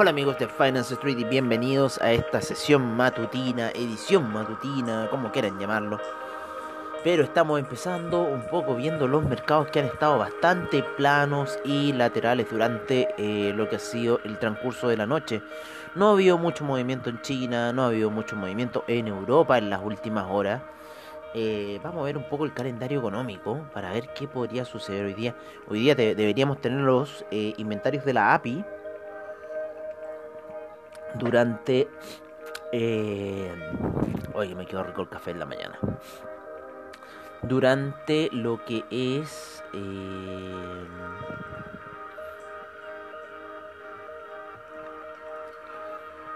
Hola amigos de Finance Street y bienvenidos a esta sesión matutina, edición matutina, como quieran llamarlo. Pero estamos empezando un poco viendo los mercados que han estado bastante planos y laterales durante eh, lo que ha sido el transcurso de la noche. No ha habido mucho movimiento en China, no ha habido mucho movimiento en Europa en las últimas horas. Eh, vamos a ver un poco el calendario económico para ver qué podría suceder hoy día. Hoy día deberíamos tener los eh, inventarios de la API durante... Eh, oye, me quedo rico el café en la mañana. Durante lo que es... Eh,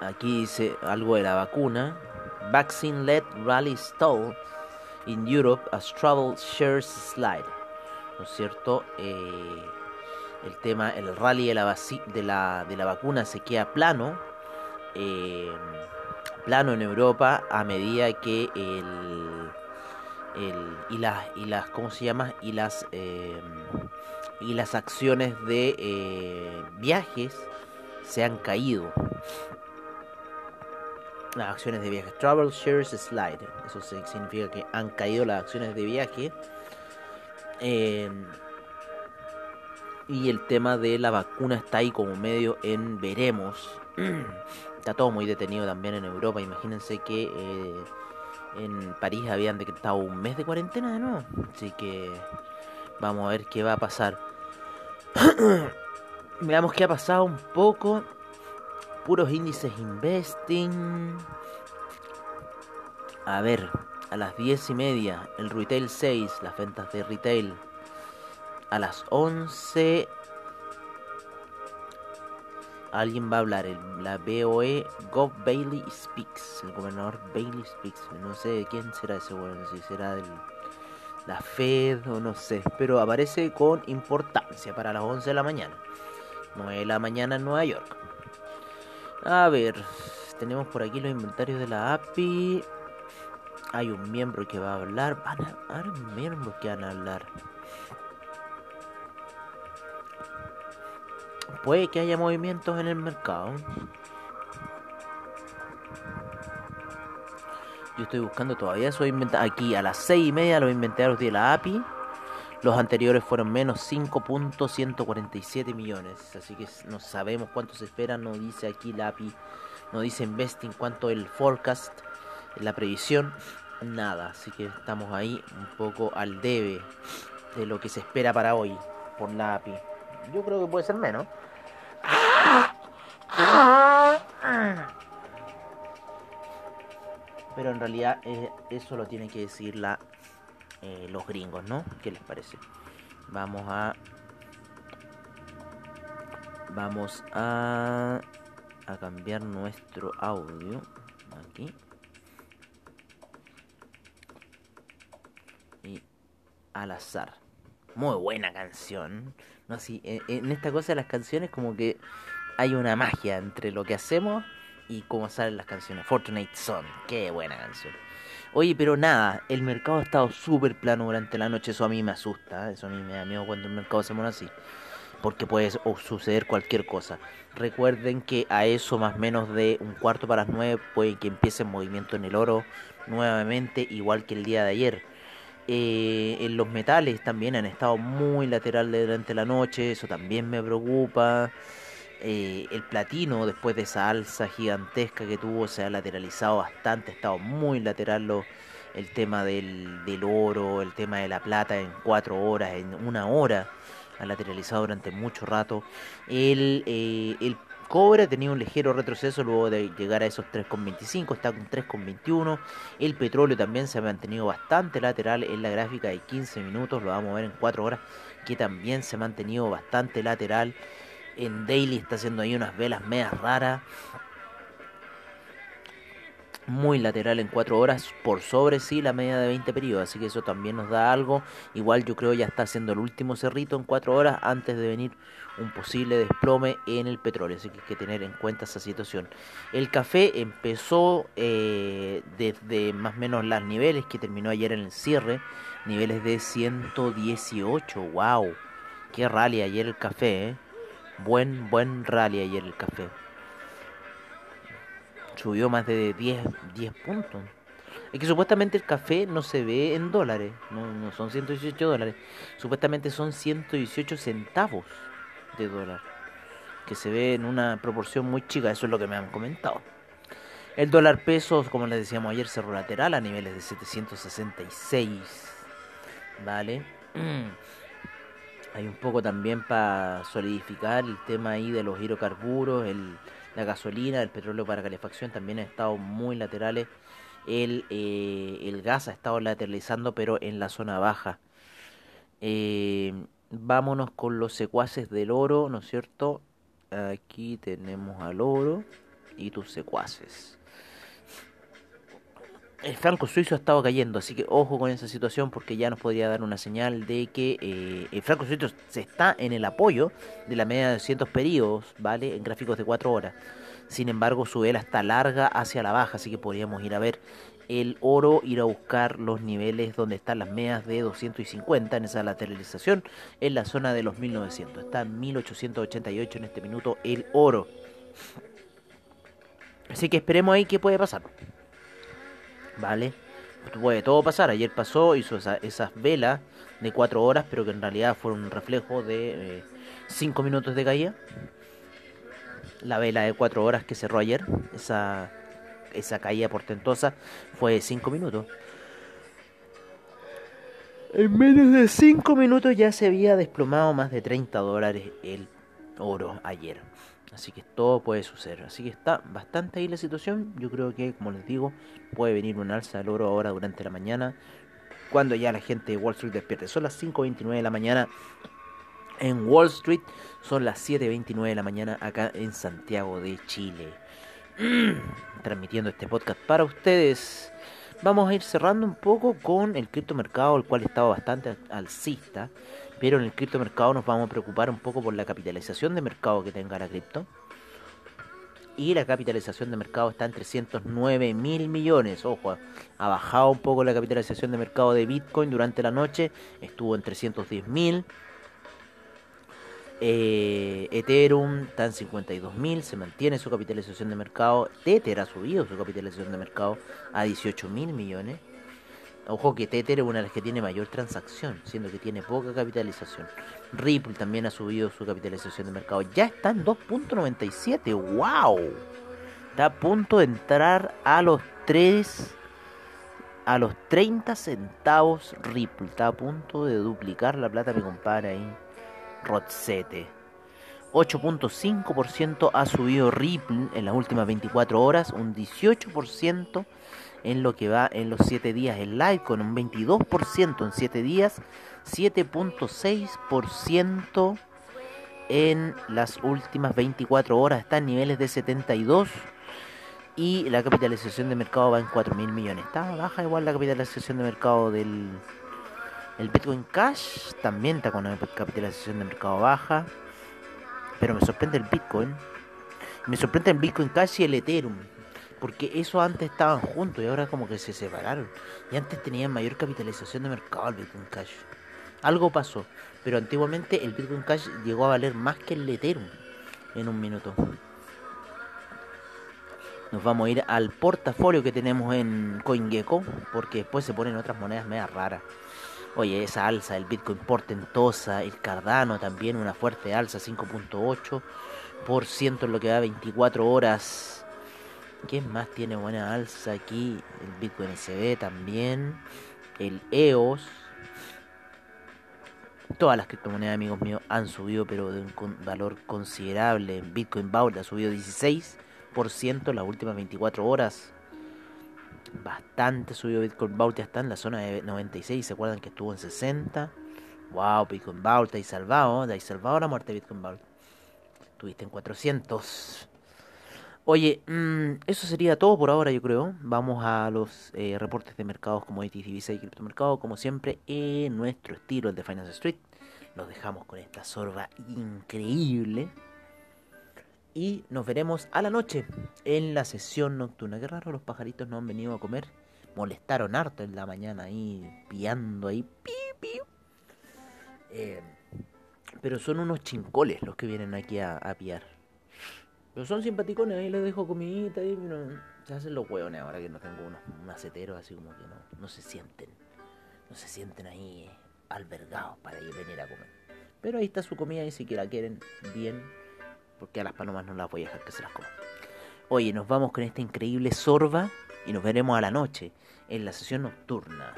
aquí dice algo de la vacuna. Vaccine-led rally stall in Europe as travel shares slide. ¿No es cierto? Eh, el tema, el rally de la vacuna se queda plano eh, plano en Europa a medida que el, y las y las cómo se llama y las eh, y las acciones de eh, viajes se han caído. Las acciones de viajes. Travel shares slide. Eso significa que han caído las acciones de viaje. Y el tema de la vacuna está ahí como medio en veremos Está todo muy detenido también en Europa. Imagínense que eh, en París habían decretado un mes de cuarentena de nuevo. Así que vamos a ver qué va a pasar. Veamos qué ha pasado un poco. Puros índices investing. A ver, a las 10 y media el retail 6, las ventas de retail. A las 11 alguien va a hablar, la BOE Gov Bailey Speaks, el gobernador Bailey Speaks, no sé quién será ese bueno, si será del, la Fed o no sé, pero aparece con importancia para las 11 de la mañana, 9 de la mañana en Nueva York. A ver, tenemos por aquí los inventarios de la API. Hay un miembro que va a hablar. Van a haber miembros que van a hablar. Puede que haya movimientos en el mercado. Yo estoy buscando todavía inventarios. Aquí a las 6 y media los inventarios de la API. Los anteriores fueron menos 5.147 millones. Así que no sabemos cuánto se espera. No dice aquí la API. No dice Investing cuánto el forecast. La previsión. Nada. Así que estamos ahí un poco al debe de lo que se espera para hoy por la API. Yo creo que puede ser menos. Pero en realidad eh, eso lo tienen que decir la, eh, los gringos, ¿no? ¿Qué les parece? Vamos a... Vamos a... A cambiar nuestro audio. Aquí. Y al azar. Muy buena canción. No, sí, en esta cosa las canciones como que hay una magia entre lo que hacemos y cómo salen las canciones. Fortunate Son, qué buena canción. Oye, pero nada, el mercado ha estado súper plano durante la noche, eso a mí me asusta, ¿eh? eso a mí me da miedo cuando el mercado se así, porque puede suceder cualquier cosa. Recuerden que a eso más menos de un cuarto para las nueve puede que empiece el movimiento en el oro nuevamente, igual que el día de ayer eh, en los metales también han estado muy laterales durante la noche, eso también me preocupa. Eh, el platino, después de esa alza gigantesca que tuvo, se ha lateralizado bastante, ha estado muy lateral el tema del, del, oro, el tema de la plata en cuatro horas, en una hora, ha lateralizado durante mucho rato. El, eh, el cobre ha tenido un ligero retroceso luego de llegar a esos 3,25, está con 3,21. El petróleo también se ha mantenido bastante lateral en la gráfica de 15 minutos, lo vamos a ver en 4 horas, que también se ha mantenido bastante lateral en daily está haciendo ahí unas velas medias raras. Muy lateral en 4 horas, por sobre sí la media de 20 periodos, así que eso también nos da algo. Igual yo creo ya está haciendo el último cerrito en 4 horas antes de venir un posible desplome en el petróleo, así que hay que tener en cuenta esa situación. El café empezó eh, desde más o menos los niveles que terminó ayer en el cierre, niveles de 118, wow, qué rally ayer el café, ¿eh? Buen, buen rally ayer el café. Subió más de 10, 10 puntos. Es que supuestamente el café no se ve en dólares, no, no son 118 dólares. Supuestamente son 118 centavos de dólar. Que se ve en una proporción muy chica, eso es lo que me han comentado. El dólar peso, como les decíamos ayer, cerró lateral a niveles de 766. ¿Vale? Hay un poco también para solidificar el tema ahí de los hidrocarburos, el, la gasolina, el petróleo para calefacción también ha estado muy laterales. El, eh, el gas ha estado lateralizando pero en la zona baja. Eh, vámonos con los secuaces del oro, ¿no es cierto? Aquí tenemos al oro y tus secuaces el franco suizo ha estado cayendo, así que ojo con esa situación porque ya nos podría dar una señal de que eh, el franco suizo se está en el apoyo de la media de 200 periodos, ¿vale? En gráficos de 4 horas. Sin embargo, su vela está larga hacia la baja, así que podríamos ir a ver el oro, ir a buscar los niveles donde están las medias de 250 en esa lateralización en la zona de los 1900. Está en 1888 en este minuto el oro. Así que esperemos ahí qué puede pasar. ¿Vale? Puede todo pasar, ayer pasó, hizo esas velas de 4 horas, pero que en realidad fueron un reflejo de 5 eh, minutos de caída. La vela de 4 horas que cerró ayer, esa, esa caída portentosa, fue de 5 minutos. En menos de 5 minutos ya se había desplomado más de 30 dólares el oro ayer. Así que todo puede suceder. Así que está bastante ahí la situación. Yo creo que, como les digo, puede venir un alza del oro ahora durante la mañana. Cuando ya la gente de Wall Street despierte. Son las 5.29 de la mañana en Wall Street. Son las 7.29 de la mañana acá en Santiago de Chile. Transmitiendo este podcast para ustedes. Vamos a ir cerrando un poco con el criptomercado, el cual estaba bastante alcista. Pero en el criptomercado nos vamos a preocupar un poco por la capitalización de mercado que tenga la cripto. Y la capitalización de mercado está en 309 mil millones. Ojo, ha bajado un poco la capitalización de mercado de Bitcoin durante la noche. Estuvo en 310 mil. Eh, Ethereum está en 52 mil. Se mantiene su capitalización de mercado. Tether ha subido su capitalización de mercado a 18 mil millones. Ojo que Tether es una de las que tiene mayor transacción, siendo que tiene poca capitalización. Ripple también ha subido su capitalización de mercado. Ya está en 2.97. ¡Wow! Está a punto de entrar a los 3 a los 30 centavos Ripple. Está a punto de duplicar la plata, mi compadre ahí. Rotzete. 8.5% ha subido Ripple en las últimas 24 horas. Un 18% en lo que va en los 7 días. El con un 22% en 7 días, 7.6% en las últimas 24 horas. Está en niveles de 72 y la capitalización de mercado va en 4 mil millones. Está baja igual la capitalización de mercado del el Bitcoin Cash. También está con una capitalización de mercado baja. Pero me sorprende el Bitcoin. Me sorprende el Bitcoin Cash y el Ethereum. Porque eso antes estaban juntos y ahora como que se separaron. Y antes tenían mayor capitalización de mercado el Bitcoin Cash. Algo pasó. Pero antiguamente el Bitcoin Cash llegó a valer más que el Ethereum en un minuto. Nos vamos a ir al portafolio que tenemos en CoinGecko. Porque después se ponen otras monedas medio raras. Oye, esa alza, el Bitcoin portentosa, el Cardano también una fuerte alza, 5.8% en lo que da 24 horas. ¿Quién más tiene buena alza aquí? El Bitcoin SB también. El EOS. Todas las criptomonedas, amigos míos, han subido, pero de un valor considerable. Bitcoin Vault ha subido 16% en las últimas 24 horas. Bastante subió Bitcoin Vault, ya está en la zona de 96. ¿Se acuerdan que estuvo en 60? Wow, Bitcoin Vault, te hay salvado, te hay salvado la muerte Bitcoin Vault. Tuviste en 400. Oye, mm, eso sería todo por ahora, yo creo. Vamos a los eh, reportes de mercados como Divisa y criptomercado, como siempre, en nuestro estilo, el de Finance Street. Los dejamos con esta sorba increíble. Y nos veremos a la noche en la sesión nocturna. Qué raro, los pajaritos no han venido a comer. Molestaron harto en la mañana ahí, piando ahí. Eh, pero son unos chincoles los que vienen aquí a, a piar. Pero son simpaticones, ahí les dejo comidita y se hacen los hueones ahora que no tengo unos maceteros así como que no, no se sienten. No se sienten ahí albergados para ir venir a comer. Pero ahí está su comida y si la quieren bien, porque a las palomas no las voy a dejar que se las coman. Oye, nos vamos con esta increíble sorba y nos veremos a la noche en la sesión nocturna.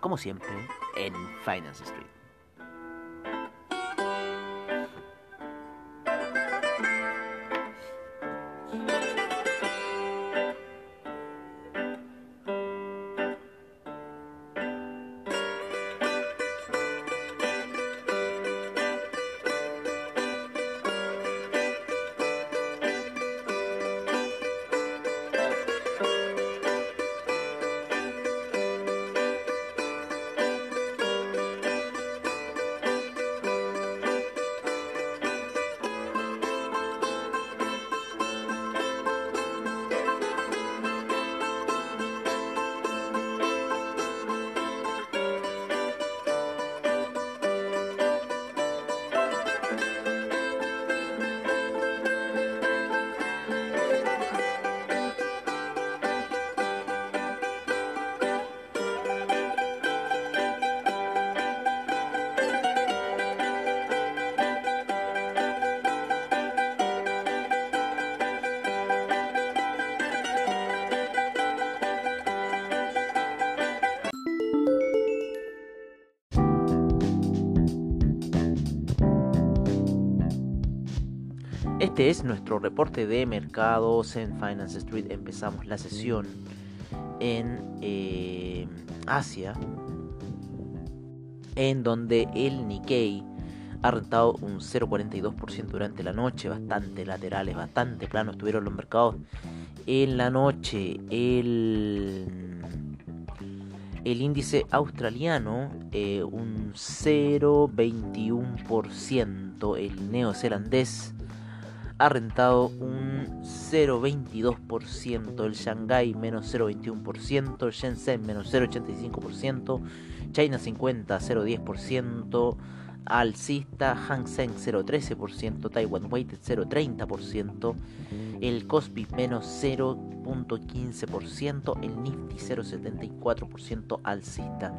Como siempre, en Finance Street. Este es nuestro reporte de mercados en Finance Street. Empezamos la sesión en eh, Asia, en donde el Nikkei ha rentado un 0,42% durante la noche, bastante laterales, bastante planos estuvieron los mercados en la noche. El, índice australiano eh, un 0,21%, el neozelandés ha rentado un 0,22%, el Shanghai menos 0,21%, el Shenzhen menos 0,85%, China 50 0,10%, alcista Hang Seng 0,13%, Taiwan Weighted 0,30%, el Kospi menos 0,15%, el Nifty 0,74% alcista.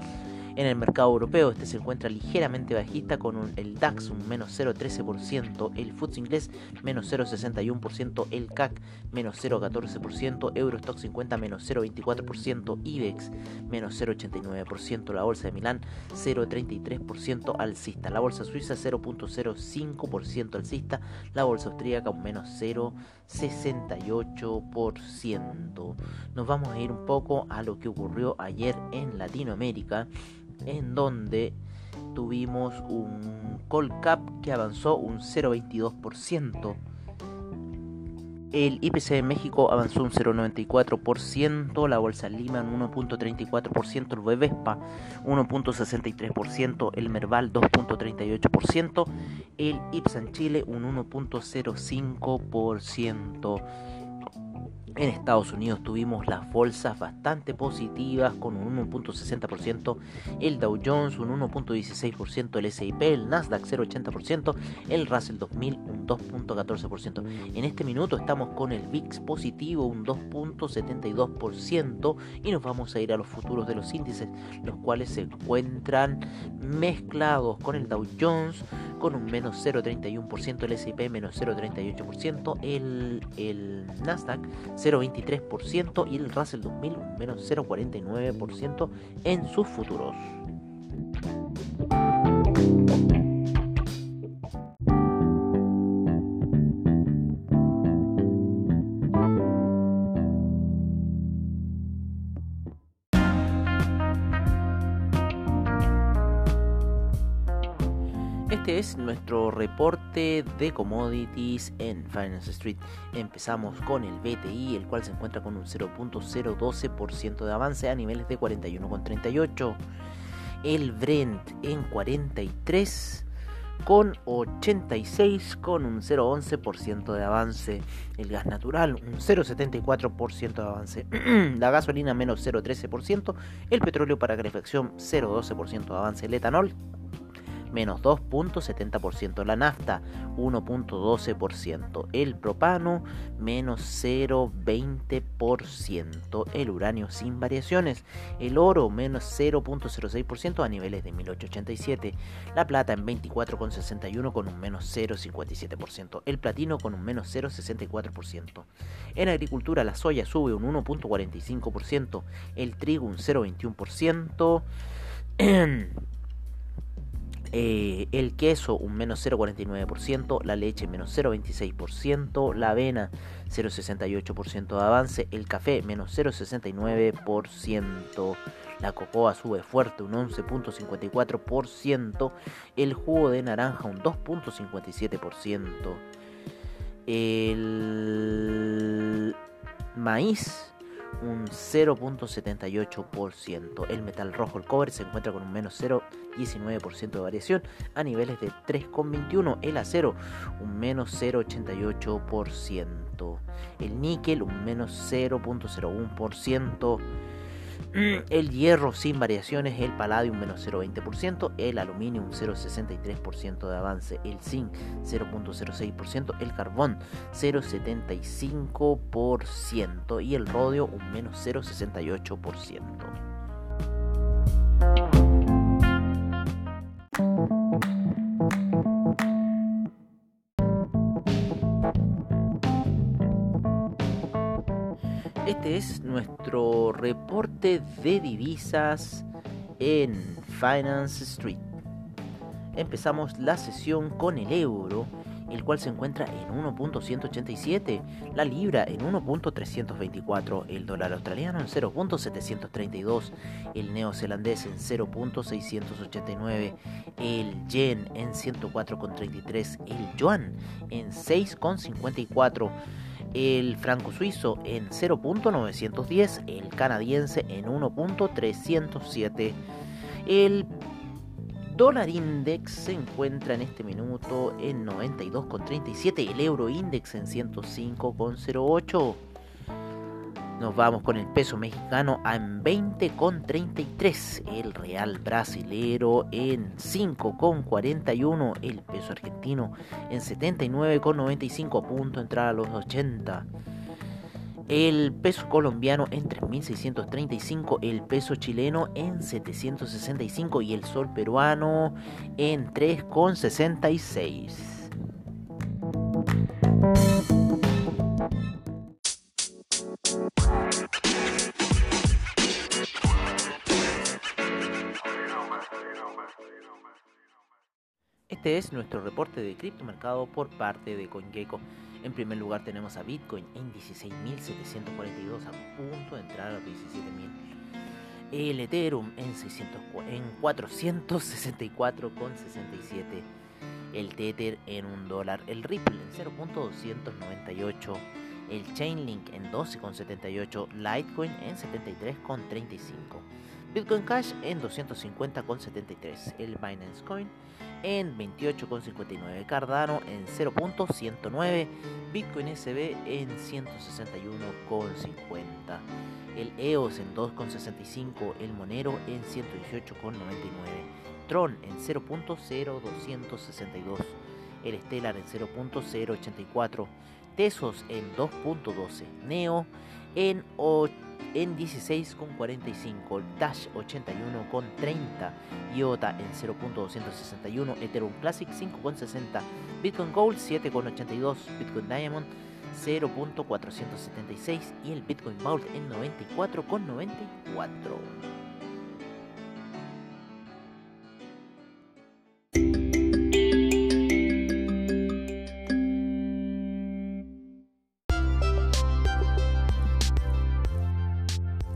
En el mercado europeo. Este se encuentra ligeramente bajista con el DAX un menos 0,13%, el FTSE inglés menos 0,61%, el CAC menos 0,14%, Eurostock 50 menos 0,24%, IBEX menos 0,89%, la bolsa de Milán 0,33% alcista, la bolsa suiza 0,05% alcista, la bolsa austríaca un menos 0,68%. Nos vamos a ir un poco a lo que ocurrió ayer en Latinoamérica en donde tuvimus un Colcap que avanzó un 0,22%. El IPC de México avanzó un 0,94%, la Bolsa Lima un 1,34%, el Bovespa 1,63%, el Merval 2,38%, el IPSA en Chile un 1,05%. En Estados Unidos tuvimos las bolsas bastante positivas con un 1.60%, el Dow Jones un 1.16%, el S&P, el Nasdaq 0.80%, el Russell 2000 un 2.14%. En este minuto estamos con el VIX positivo un 2.72% y nos vamos a ir a los futuros de los índices, los cuales se encuentran mezclados con el Dow Jones con un menos 0.31%, el S&P menos 0.38%, el, el Nasdaq 0.23% y el Russell 2000 menos 0.49% en sus futuros. Es nuestro reporte de commodities en Finance Street. Empezamos con el BTI, el cual se encuentra con un 0.012% de avance a niveles de 41,38. El Brent en 43 con 86 con un 0,11% de avance. El gas natural un 0,74% de avance. La gasolina menos 0,13%. El petróleo para calefacción 0,12% de avance. El etanol menos 2.70%, la nafta 1.12%, el propano menos 0.20%, el uranio sin variaciones, el oro menos 0.06% a niveles de 1887, la plata en 24.61 con un menos 0.57%, el platino con un menos 0.64%. En agricultura la soya sube un 1.45%, el trigo un 0.21%, Eh, el queso un menos 0,49%, la leche menos 0,26%, la avena 0,68% de avance, el café menos 0,69%, la cocoa sube fuerte un 11,54%, el jugo de naranja un 2,57%, el maíz un 0.78%. El metal rojo, el cobre, se encuentra con un menos 0.19% de variación a niveles de 3.21. El acero, un menos 0.88%. El níquel, un menos 0.01%. Mm, el hierro sin variaciones, el paladio un menos 0,20%, el aluminio un 0,63% de avance, el zinc 0,06%, el carbón 0,75% y el rodio un menos 0,68%. Este es nuestro reporte de divisas en Finance Street. Empezamos la sesión con el euro, el cual se encuentra en 1.187, la libra en 1.324, el dólar australiano en 0.732, el neozelandés en 0.689, el yen en 104.33, el yuan en 6.54 el franco suizo en 0.910, el canadiense en 1.307. El dólar index se encuentra en este minuto en 92.37, el euro index en 105.08. Nos vamos con el peso mexicano en 20,33, el real brasilero en 5,41, el peso argentino en 79,95 a punto entrar a los 80. El peso colombiano en 3.635, el peso chileno en 765 y el sol peruano en 3,66. Este es nuestro reporte de criptomercado por parte de CoinGecko. En primer lugar tenemos a Bitcoin en 16.742 a punto de entrar a los 17.000. El Ethereum en, 600, en 464,67. El Tether en 1 dólar. El Ripple en 0.298. El Chainlink en 12,78. Litecoin en 73,35. Bitcoin Cash en 250,73. El Binance Coin en 28,59. Cardano en 0.109. Bitcoin SB en 161,50. El EOS en 2,65. El Monero en 118,99. Tron en 0.0262. El Stellar en 0.084. Tesos en 2.12. Neo en 8 en 16,45, Dash 81,30, IOTA en 0.261, Ethereum Classic 5,60, Bitcoin Gold 7,82, Bitcoin Diamond 0.476 y el Bitcoin Vault en 94,94.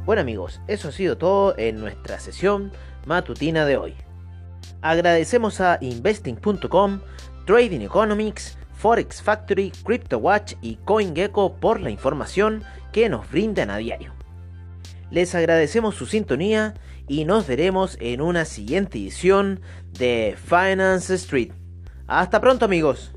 Bueno amigos, eso ha sido todo en nuestra sesión matutina de hoy. Agradecemos a investing.com, Trading Economics, Forex Factory, CryptoWatch y CoinGecko por la información que nos brindan a diario. Les agradecemos su sintonía y nos veremos en una siguiente edición de Finance Street. Hasta pronto amigos.